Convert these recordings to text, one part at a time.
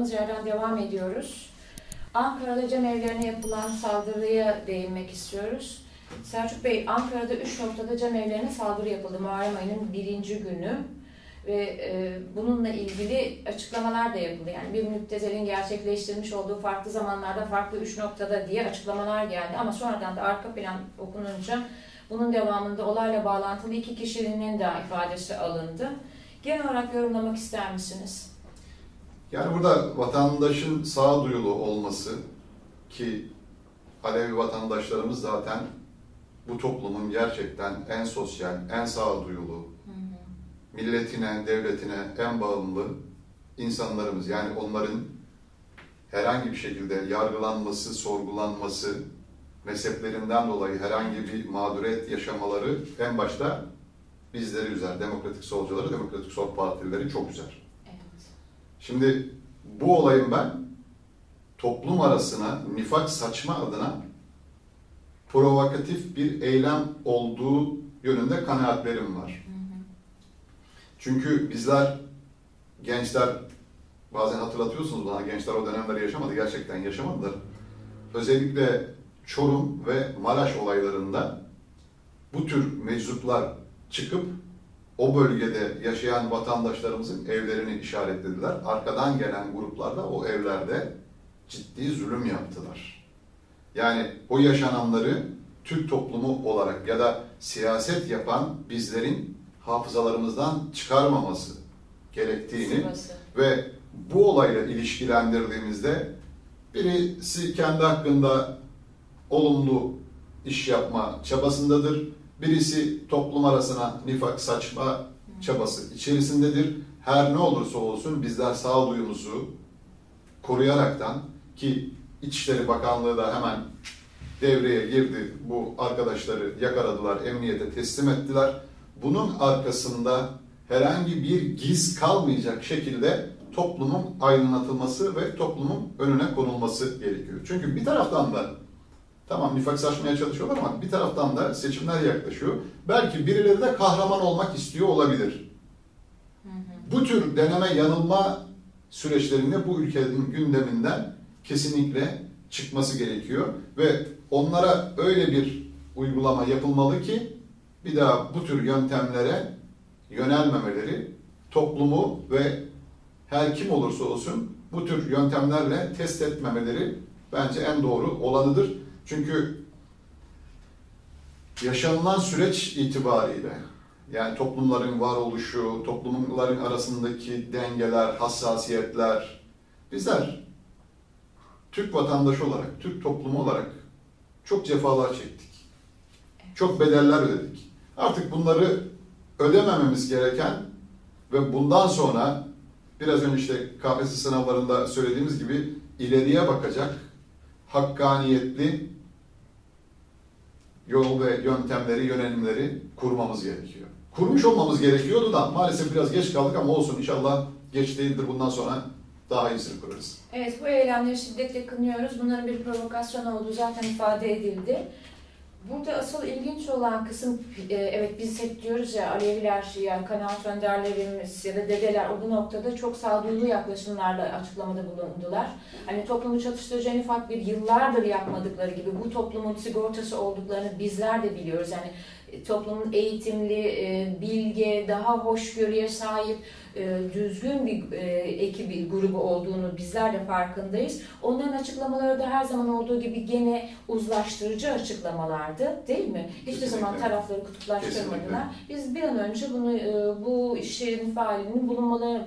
kaldığımız yerden devam ediyoruz. Ankara'da cemevlerine yapılan saldırıya değinmek istiyoruz. Selçuk Bey, Ankara'da 3 noktada cemevlerine saldırı yapıldı Muharrem ayının birinci günü. Ve e, bununla ilgili açıklamalar da yapıldı. Yani bir müptezelin gerçekleştirmiş olduğu farklı zamanlarda farklı üç noktada diye açıklamalar geldi. Ama sonradan da arka plan okununca bunun devamında olayla bağlantılı iki kişinin de ifadesi alındı. Genel olarak yorumlamak ister misiniz? Yani burada vatandaşın sağduyulu olması ki Alevi vatandaşlarımız zaten bu toplumun gerçekten en sosyal, en sağduyulu, milletine, devletine en bağımlı insanlarımız. Yani onların herhangi bir şekilde yargılanması, sorgulanması, mezheplerinden dolayı herhangi bir mağduriyet yaşamaları en başta bizleri üzer. Demokratik solcuları, demokratik sol partileri çok üzer. Şimdi bu olayın ben toplum arasına nifak saçma adına provokatif bir eylem olduğu yönünde kanaatlerim var. Çünkü bizler gençler bazen hatırlatıyorsunuz bana gençler o dönemleri yaşamadı gerçekten yaşamadılar. Özellikle Çorum ve Maraş olaylarında bu tür meczuplar çıkıp o bölgede yaşayan vatandaşlarımızın evlerini işaretlediler. Arkadan gelen gruplar da o evlerde ciddi zulüm yaptılar. Yani o yaşananları Türk toplumu olarak ya da siyaset yapan bizlerin hafızalarımızdan çıkarmaması gerektiğini Sırası. ve bu olayla ilişkilendirdiğimizde birisi kendi hakkında olumlu iş yapma çabasındadır. Birisi toplum arasına nifak saçma çabası içerisindedir. Her ne olursa olsun bizler sağduyumuzu koruyaraktan ki İçişleri Bakanlığı da hemen devreye girdi. Bu arkadaşları yakaladılar, emniyete teslim ettiler. Bunun arkasında herhangi bir giz kalmayacak şekilde toplumun aydınlatılması ve toplumun önüne konulması gerekiyor. Çünkü bir taraftan da tamam nifak saçmaya çalışıyorlar ama bir taraftan da seçimler yaklaşıyor. Belki birileri de kahraman olmak istiyor olabilir. Bu tür deneme yanılma süreçlerinde bu ülkenin gündeminden kesinlikle çıkması gerekiyor ve onlara öyle bir uygulama yapılmalı ki bir daha bu tür yöntemlere yönelmemeleri, toplumu ve her kim olursa olsun bu tür yöntemlerle test etmemeleri bence en doğru olanıdır. Çünkü yaşanılan süreç itibariyle yani toplumların varoluşu, toplumların arasındaki dengeler, hassasiyetler bizler Türk vatandaşı olarak, Türk toplumu olarak çok cefalar çektik. Çok bedeller ödedik. Artık bunları ödemememiz gereken ve bundan sonra biraz önce işte KPSS sınavlarında söylediğimiz gibi ileriye bakacak hakkaniyetli yol ve yöntemleri, yönelimleri kurmamız gerekiyor. Kurmuş olmamız gerekiyordu da maalesef biraz geç kaldık ama olsun inşallah geç değildir bundan sonra daha iyisini kurarız. Evet, bu eylemleri şiddetle kınıyoruz. Bunların bir provokasyon olduğu zaten ifade edildi. Burada asıl ilginç olan kısım, e, evet biz hep diyoruz ya Aleviler, yani kanaat önderlerimiz ya da dedeler o bu noktada çok sağduyulu yaklaşımlarla açıklamada bulundular. Hani toplumu çatıştırıcı en ufak bir yıllardır yapmadıkları gibi bu toplumun sigortası olduklarını bizler de biliyoruz. Yani toplumun eğitimli, e, bilge, daha hoşgörüye sahip, e, düzgün bir ekibi, grubu olduğunu bizler de farkındayız. Onların açıklamaları da her zaman olduğu gibi gene uzlaştırıcı açıklamalardı değil mi? Hiçbir Kesinlikle. zaman tarafları kutuplaştırmadılar. Biz bir an önce bunu bu işin faalinin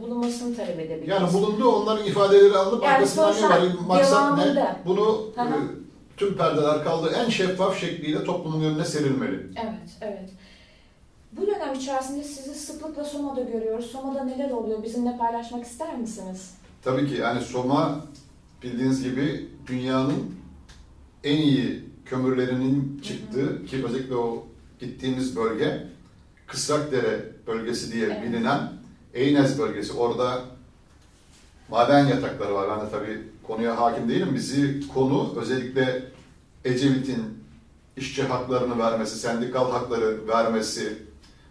bulunmasını talep edebiliriz. Yani bulundu onların ifadeleri alıp Yani arkasından ne var? Maksat ne? Bunu e, tüm perdeler kaldı en şeffaf şekliyle toplumun önüne serilmeli. Evet, evet. Bu dönem içerisinde sizi sıklıkla Soma'da görüyoruz. Soma'da neler oluyor? Bizimle paylaşmak ister misiniz? Tabii ki yani Soma bildiğiniz gibi dünyanın en iyi kömürlerinin çıktığı ki özellikle o gittiğimiz bölge Kısrakdere bölgesi diye Evet. bilinen Eynez bölgesi. Orada maden yatakları var. Ben de tabii konuya hakim değilim. Bizi konu özellikle Ecevit'in işçi haklarını vermesi, sendikal hakları vermesi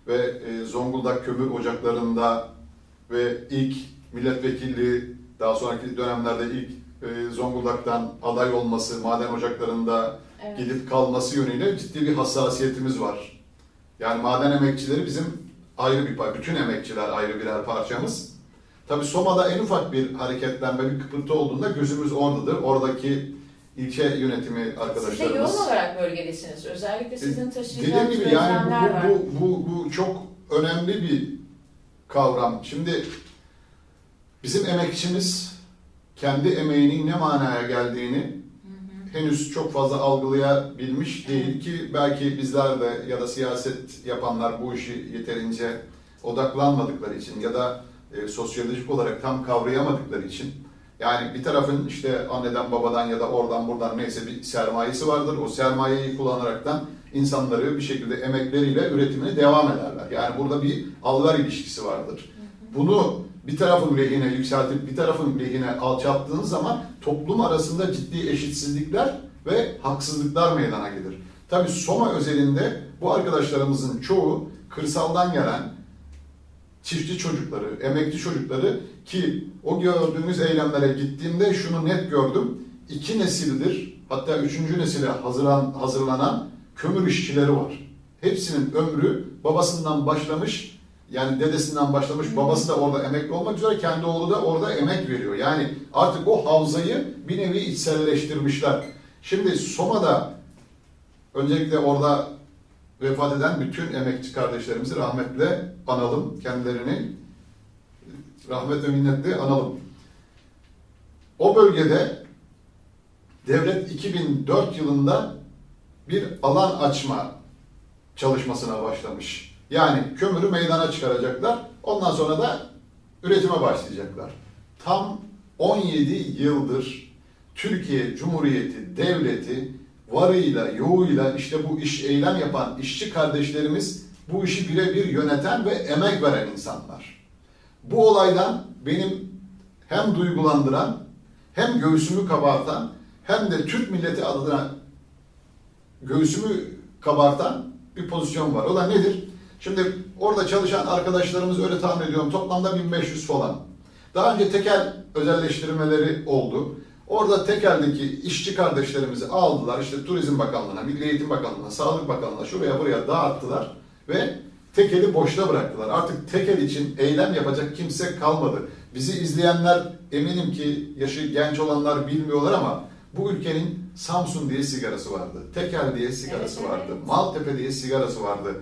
ve e, Zonguldak kömür ocaklarında ve ilk milletvekilliği daha sonraki dönemlerde ilk e, Zonguldak'tan aday olması, maden ocaklarında Evet. gidip kalması yönüyle ciddi bir hassasiyetimiz var. Yani maden emekçileri bizim ayrı bir pay, bütün emekçiler ayrı birer parçamız. Tabii Soma'da en ufak bir hareketlenme, bir kıpırtı olduğunda gözümüz oradadır. Oradaki ilçe yönetimi Siz de arkadaşlarımız. yoğun olarak bölgedesiniz. Özellikle sizin Dediğim taşıyacağınız gibi yani var. bu, bu, bu, bu çok önemli bir kavram. Şimdi bizim emekçimiz kendi emeğinin ne manaya geldiğini henüz çok fazla algılayabilmiş değil ki belki bizler de ya da siyaset yapanlar bu işi yeterince odaklanmadıkları için ya da e, sosyolojik olarak tam kavrayamadıkları için yani bir tarafın işte anneden babadan ya da oradan buradan neyse bir sermayesi vardır. O sermayeyi kullanaraktan insanları bir şekilde emekleriyle üretimine devam ederler. Yani burada bir al-ver ilişkisi vardır. Bunu bir tarafın lehine yükseltip bir tarafın lehine alçalttığınız zaman toplum arasında ciddi eşitsizlikler ve haksızlıklar meydana gelir. Tabii Soma özelinde bu arkadaşlarımızın çoğu kırsaldan gelen çiftçi çocukları, emekli çocukları ki o gördüğümüz eylemlere gittiğimde şunu net gördüm. İki nesildir hatta üçüncü nesile hazırlan, hazırlanan kömür işçileri var. Hepsinin ömrü babasından başlamış yani dedesinden başlamış babası da orada emekli olmak üzere kendi oğlu da orada emek veriyor. Yani artık o havzayı bir nevi içselleştirmişler. Şimdi Soma'da öncelikle orada vefat eden bütün emekçi kardeşlerimizi rahmetle analım. Kendilerini rahmet ve minnetle analım. O bölgede devlet 2004 yılında bir alan açma çalışmasına başlamış. Yani kömürü meydana çıkaracaklar. Ondan sonra da üretime başlayacaklar. Tam 17 yıldır Türkiye Cumhuriyeti Devleti varıyla, yoğuyla işte bu iş eylem yapan işçi kardeşlerimiz bu işi birebir yöneten ve emek veren insanlar. Bu olaydan benim hem duygulandıran, hem göğsümü kabartan, hem de Türk milleti adına göğsümü kabartan bir pozisyon var. O da nedir? Şimdi orada çalışan arkadaşlarımız öyle tahmin ediyorum toplamda 1500 falan. Daha önce tekel özelleştirmeleri oldu. Orada tekeldeki işçi kardeşlerimizi aldılar. işte Turizm Bakanlığı'na, Milli Eğitim Bakanlığı'na, Sağlık Bakanlığı'na şuraya buraya dağıttılar. Ve tekeli boşta bıraktılar. Artık tekel için eylem yapacak kimse kalmadı. Bizi izleyenler eminim ki yaşı genç olanlar bilmiyorlar ama bu ülkenin Samsun diye sigarası vardı. Tekel diye sigarası Evet, vardı. evet. Maltepe diye sigarası vardı.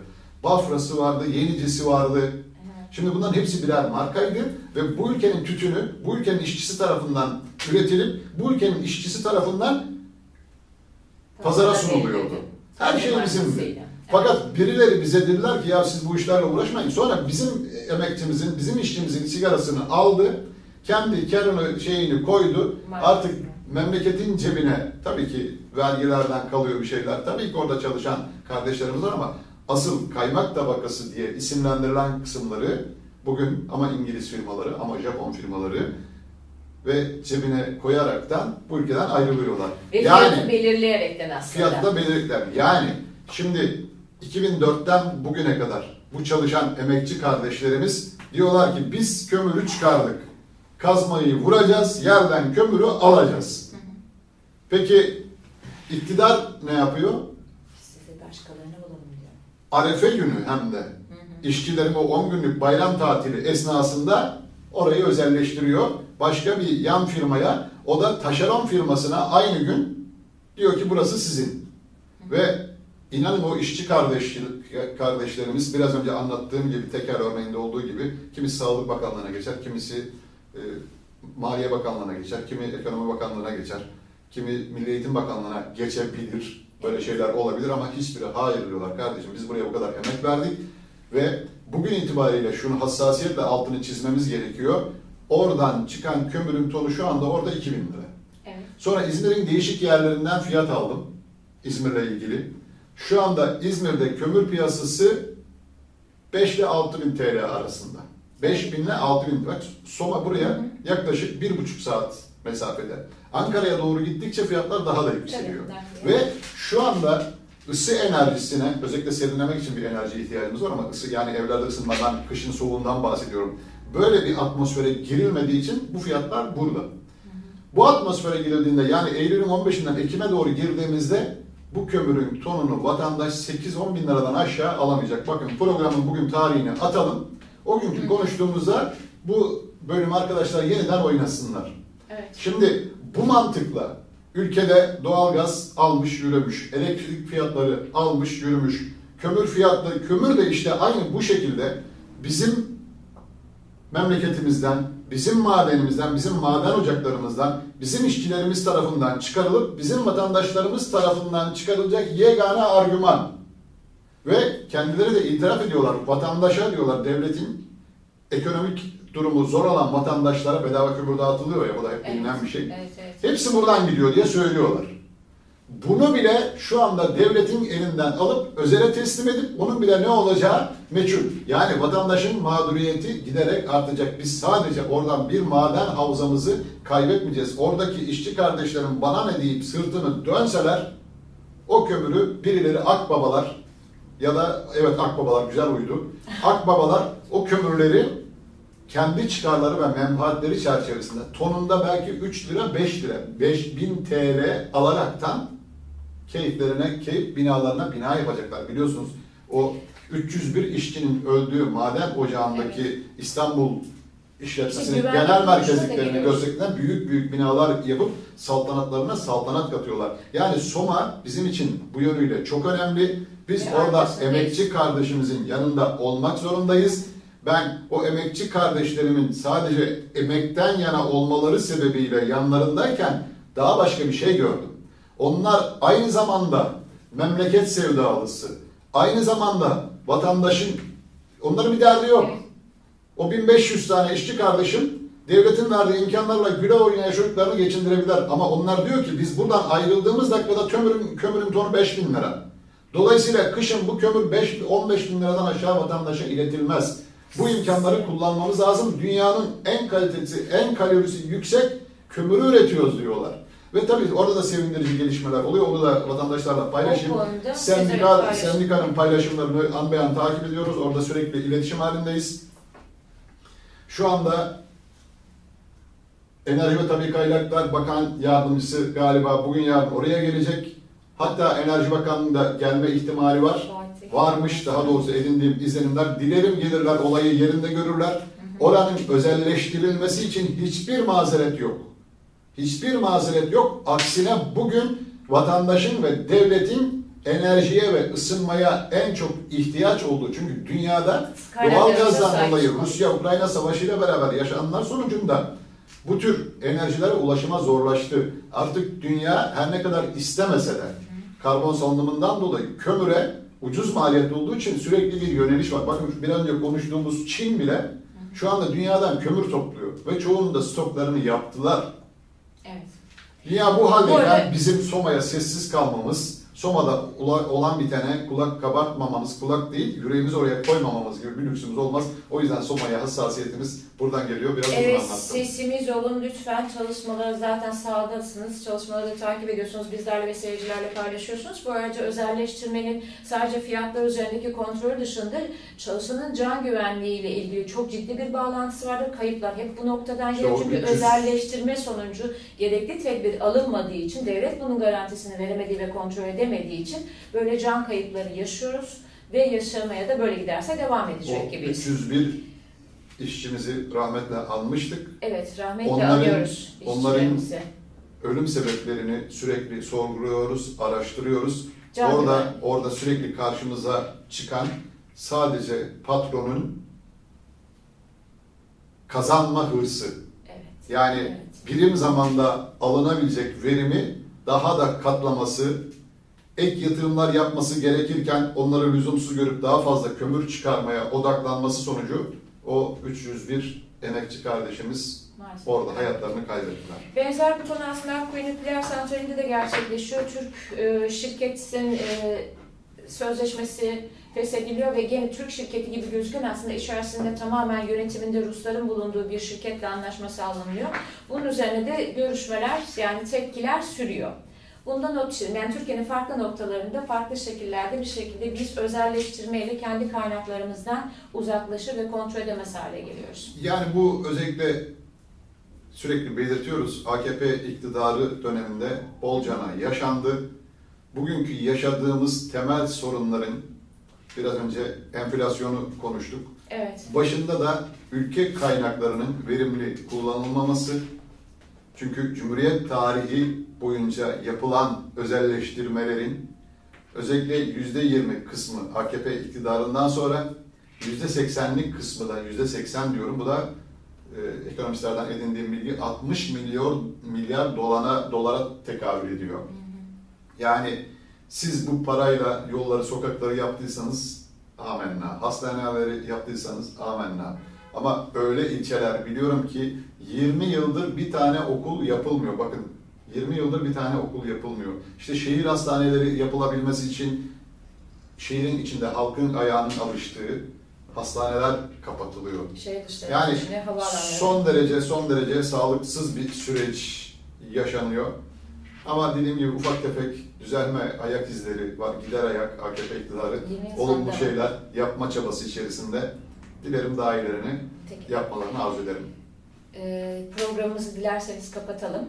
Bafrası vardı, Yenicisi vardı. Şimdi bunların hepsi birer markaydı ve bu ülkenin tütünü bu ülkenin işçisi tarafından üretilip bu ülkenin işçisi tarafından pazara sunuluyordu. Her şey bizimdi. Fakat birileri bize dediler ki ya siz bu işlerle uğraşmayın. Sonra bizim emekçimizin, bizim işçimizin sigarasını aldı, kendi karını şeyini koydu. Artık memleketin cebine tabii ki vergilerden kalıyor bir şeyler. Tabii ki orada çalışan kardeşlerimiz var ama asıl kaymak tabakası diye isimlendirilen kısımları bugün ama İngiliz firmaları ama Japon firmaları ve cebine koyaraktan bu ülkeden ayrılıyorlar. Ve fiyatı belirleyerekten aslında. Fiyatta belirlikler. Yani şimdi 2004'ten bugüne kadar bu çalışan emekçi kardeşlerimiz diyorlar ki biz kömürü çıkardık. Kazmayı vuracağız, yerden kömürü alacağız. Peki iktidar ne yapıyor? Size başkalarını bulalım diyor. Arefe günü hem de işçilerin o 10 günlük bayram tatili esnasında orayı özelleştiriyor. Başka bir yan firmaya, o da taşeron firmasına aynı gün diyor ki burası sizin. Ve inanın o işçi kardeş, kardeşlerimiz biraz önce anlattığım gibi teker örneğinde olduğu gibi kimisi Sağlık Bakanlığı'na geçer, kimisi e, Maliye Bakanlığı'na geçer, kimi Ekonomi Bakanlığı'na geçer, kimi Milli Eğitim Bakanlığı'na geçebilir. Böyle şeyler olabilir ama hiçbiri hayır diyorlar kardeşim biz buraya bu kadar emek verdik ve bugün itibariyle şunu hassasiyetle altını çizmemiz gerekiyor. Oradan çıkan kömürün tonu şu anda orada 2000 lira. Evet. Sonra İzmir'in değişik yerlerinden fiyat aldım. İzmir'le ilgili. Şu anda İzmir'de kömür piyasası 5 ile 6 bin TL arasında. 5 bin ile 6 bin. Bak Soma buraya yaklaşık bir buçuk saat mesafede. Ankara'ya doğru gittikçe fiyatlar daha da yükseliyor. Tabii, Ve şu anda ısı enerjisine, özellikle serinlemek için bir enerji ihtiyacımız var ama ısı yani evlerde ısınmadan, kışın soğuğundan bahsediyorum. böyle bir atmosfere girilmediği için bu fiyatlar burada. Bu atmosfere girildiğinde yani Eylül'ün 15'inden Ekim'e doğru girdiğimizde bu kömürün tonunu vatandaş 8-10 bin liradan aşağı alamayacak. Bakın programın bugün tarihini atalım. O günkü konuştuğumuzda bu bölüm arkadaşlar yeniden oynasınlar. Şimdi bu mantıkla ülkede doğalgaz almış yürümüş, elektrik fiyatları almış yürümüş, kömür fiyatları, kömür de işte aynı bu şekilde bizim memleketimizden, bizim madenimizden, bizim maden ocaklarımızdan, bizim işçilerimiz tarafından çıkarılıp bizim vatandaşlarımız tarafından çıkarılacak yegane argüman. Ve kendileri de itiraf ediyorlar, vatandaşa diyorlar devletin ekonomik durumu zor olan vatandaşlara bedava kömür dağıtılıyor ya bu da hep bilinen bir şey. Evet, evet. Hepsi buradan gidiyor diye söylüyorlar. Bunu bile şu anda devletin elinden alıp özele teslim edip onun bile ne olacağı meçhul. Yani vatandaşın mağduriyeti giderek artacak. Biz sadece oradan bir maden havzamızı kaybetmeyeceğiz. Oradaki işçi kardeşlerim bana ne deyip sırtını dönseler o kömürü birileri akbabalar ya da evet akbabalar güzel uydu. Akbabalar o kömürleri kendi çıkarları ve menfaatleri çerçevesinde tonunda belki 3 lira 5 lira 5000 TL alaraktan keyiflerine, keyif binalarına bina yapacaklar. Biliyorsunuz o 301 işçinin öldüğü maden ocağındaki İstanbul işletmesinin İşte genel merkezliklerini gösterdiğinden büyük büyük binalar yapıp saltanatlarına saltanat katıyorlar. Yani Soma bizim için bu yönüyle çok önemli. Biz Ve orada emekçi kardeşimizin yanında olmak zorundayız. Ben o emekçi kardeşlerimin sadece emekten yana olmaları sebebiyle yanlarındayken daha başka bir şey gördüm. Onlar aynı zamanda memleket sevdalısı, aynı zamanda vatandaşın, onların bir derdi yok. O 1500 tane işçi kardeşim devletin verdiği imkanlarla güle oynaya çocuklarını geçindirebilir. Ama onlar diyor ki biz buradan ayrıldığımız dakikada kömürün, kömürün tonu 5000 lira. Dolayısıyla kışın bu kömür 5, 15 bin liradan aşağı vatandaşa iletilmez. Bu imkanları kullanmamız lazım. Dünyanın en kalitesi, en kalorisi yüksek kömürü üretiyoruz diyorlar. Ve tabii orada da sevindirici gelişmeler oluyor. Onu da vatandaşlarla paylaşayım. Sendika, sendikanın paylaşımlarını an beyan takip ediyoruz. Orada sürekli iletişim halindeyiz. Şu anda Enerji ve Tabii Kaynaklar Bakan Yardımcısı galiba bugün yarın oraya gelecek. Hatta Enerji Bakanlığı'nda gelme ihtimali var. Varmış daha doğrusu edindiğim izlenimler. Dilerim gelirler olayı yerinde görürler. Oranın özelleştirilmesi için hiçbir mazeret yok. Hiçbir mazeret yok. Aksine bugün vatandaşın ve devletin enerjiye ve ısınmaya en çok ihtiyaç olduğu çünkü dünyada doğalgazdan sahip dolayı. Rusya-Ukrayna savaşı ile beraber yaşananlar sonucunda bu tür enerjilere ulaşıma zorlaştı. Artık dünya her ne kadar istemese de karbon salınımından dolayı kömüre ucuz maliyetli olduğu için sürekli bir yöneliş var. Bakın bir an önce konuştuğumuz Çin bile şu anda dünyadan kömür topluyor ve çoğunun da stoklarını yaptılar. Evet. Dünya bu arada- bizim Soma'ya sessiz kalmamız, Soma'da olan bitene kulak kabartmamamız, kulak değil, yüreğimizi oraya koymamamız gibi bir lüksümüz olmaz. O yüzden Soma'ya hassasiyetimiz buradan geliyor. Biraz Evet, anlattım. sesimiz olun lütfen. Çalışmalara zaten sahadasınız. Çalışmaları da takip ediyorsunuz. Bizlerle ve seyircilerle paylaşıyorsunuz. Bu arada özelleştirmenin sadece fiyatlar üzerindeki kontrolü dışında çalışanın can güvenliği ile ilgili çok ciddi bir bağlantısı vardır. Kayıplar hep bu noktadan geliyor. Çünkü 300 özelleştirme sonucu gerekli tedbir alınmadığı için, devlet bunun garantisini veremediği ve kontrol edemediği için böyle can kayıpları yaşıyoruz. Ve yaşamaya da böyle giderse devam edecek O gibiyiz. 301 işçimizi rahmetle anmıştık. Evet, rahmetle Onların- anıyoruz onların-. Ölüm sebeplerini sürekli sorguluyoruz, araştırıyoruz. Can orada güvenliği. orada sürekli karşımıza çıkan sadece patronun kazanma hırsı. Evet. Yani Evet. birim zamanda alınabilecek verimi daha da katlaması, ek yatırımlar yapması gerekirken onları lüzumsuz görüp daha fazla kömür çıkarmaya odaklanması sonucu o 301 emekçi kardeşimiz Maalesef. orada hayatlarını kaybettiler. Benzer bir konu aslında Akkuyu Nükleer Santrali'nde de gerçekleşiyor. Türk e, şirketin e, sözleşmesi feshediliyor ve gene Türk şirketi gibi gözüken aslında içerisinde tamamen yönetiminde Rusların bulunduğu bir şirketle anlaşma sağlanıyor. Bunun üzerine de görüşmeler yani tepkiler sürüyor. Bundan düşelim. Yani Türkiye'nin farklı noktalarında farklı şekillerde bir şekilde biz özelleştirmeyle kendi kaynaklarımızdan uzaklaşır ve kontrol edemez hale geliyoruz. Yani bu özellikle sürekli belirtiyoruz. AKP iktidarı döneminde bolcana yaşandı. Bugünkü yaşadığımız temel sorunların biraz önce enflasyonu konuştuk. Evet. Başında da ülke kaynaklarının verimli kullanılmaması. Çünkü Cumhuriyet tarihi boyunca yapılan özelleştirmelerin özellikle yüzde yirmi kısmı AKP iktidarından sonra yüzde seksenlik kısmı da yüzde seksen diyorum bu da e, ekonomistlerden edindiğim bilgi 60 milyon milyar dolana dolara tekabül ediyor. Yani siz bu parayla yolları, sokakları yaptıysanız amenna. Hastaneleri yaptıysanız amenna. Ama öyle ilçeler biliyorum ki 20 yıldır bir tane okul yapılmıyor. Bakın 20 yıldır bir tane okul yapılmıyor. İşte şehir hastaneleri yapılabilmesi için şehrin içinde halkın ayağının alıştığı hastaneler kapatılıyor. Şehir dışları, Yani son derece son derece sağlıksız bir süreç yaşanıyor. Ama dediğim gibi ufak tefek düzelme ayak izleri var. Gider ayak AKP iktidarı olumlu şeyler yapma çabası içerisinde. Dilerim daha iyilerini Peki. yapmalarını arzu ederim. Ee, programımızı dilerseniz kapatalım.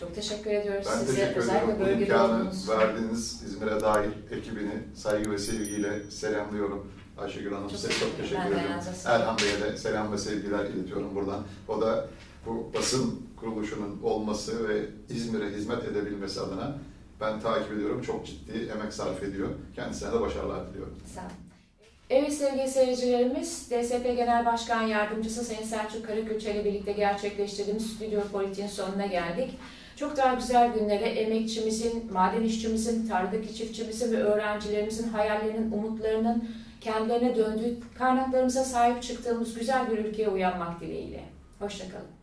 Çok teşekkür ediyoruz Ben size. teşekkür Özellikle. Bu bölgede imkanı olduğunuz verdiğiniz İzmir'e dair ekibini saygı ve sevgiyle selamlıyorum. Ayşegül Hanım Çok size çok teşekkür. Ben ediyorum. Erhan Bey'e de selam ve sevgiler iletiyorum buradan. O da bu basın kuruluşunun olması ve İzmir'e hizmet edebilmesi adına ben takip ediyorum. Çok ciddi emek sarf ediyor. Kendisine de başarılar diliyorum. Sağ olun. Evet sevgili seyircilerimiz, DSP Genel Başkan Yardımcısı Sayın Selçuk Karakülçe ile birlikte gerçekleştirdiğimiz stüdyo politiğin sonuna geldik. Çok daha güzel günlere emekçimizin, maden işçimizin, tarladaki çiftçimizin ve öğrencilerimizin hayallerinin, umutlarının kendilerine döndüğü kaynaklarımıza sahip çıktığımız güzel bir ülkeye uyanmak dileğiyle. Hoşçakalın.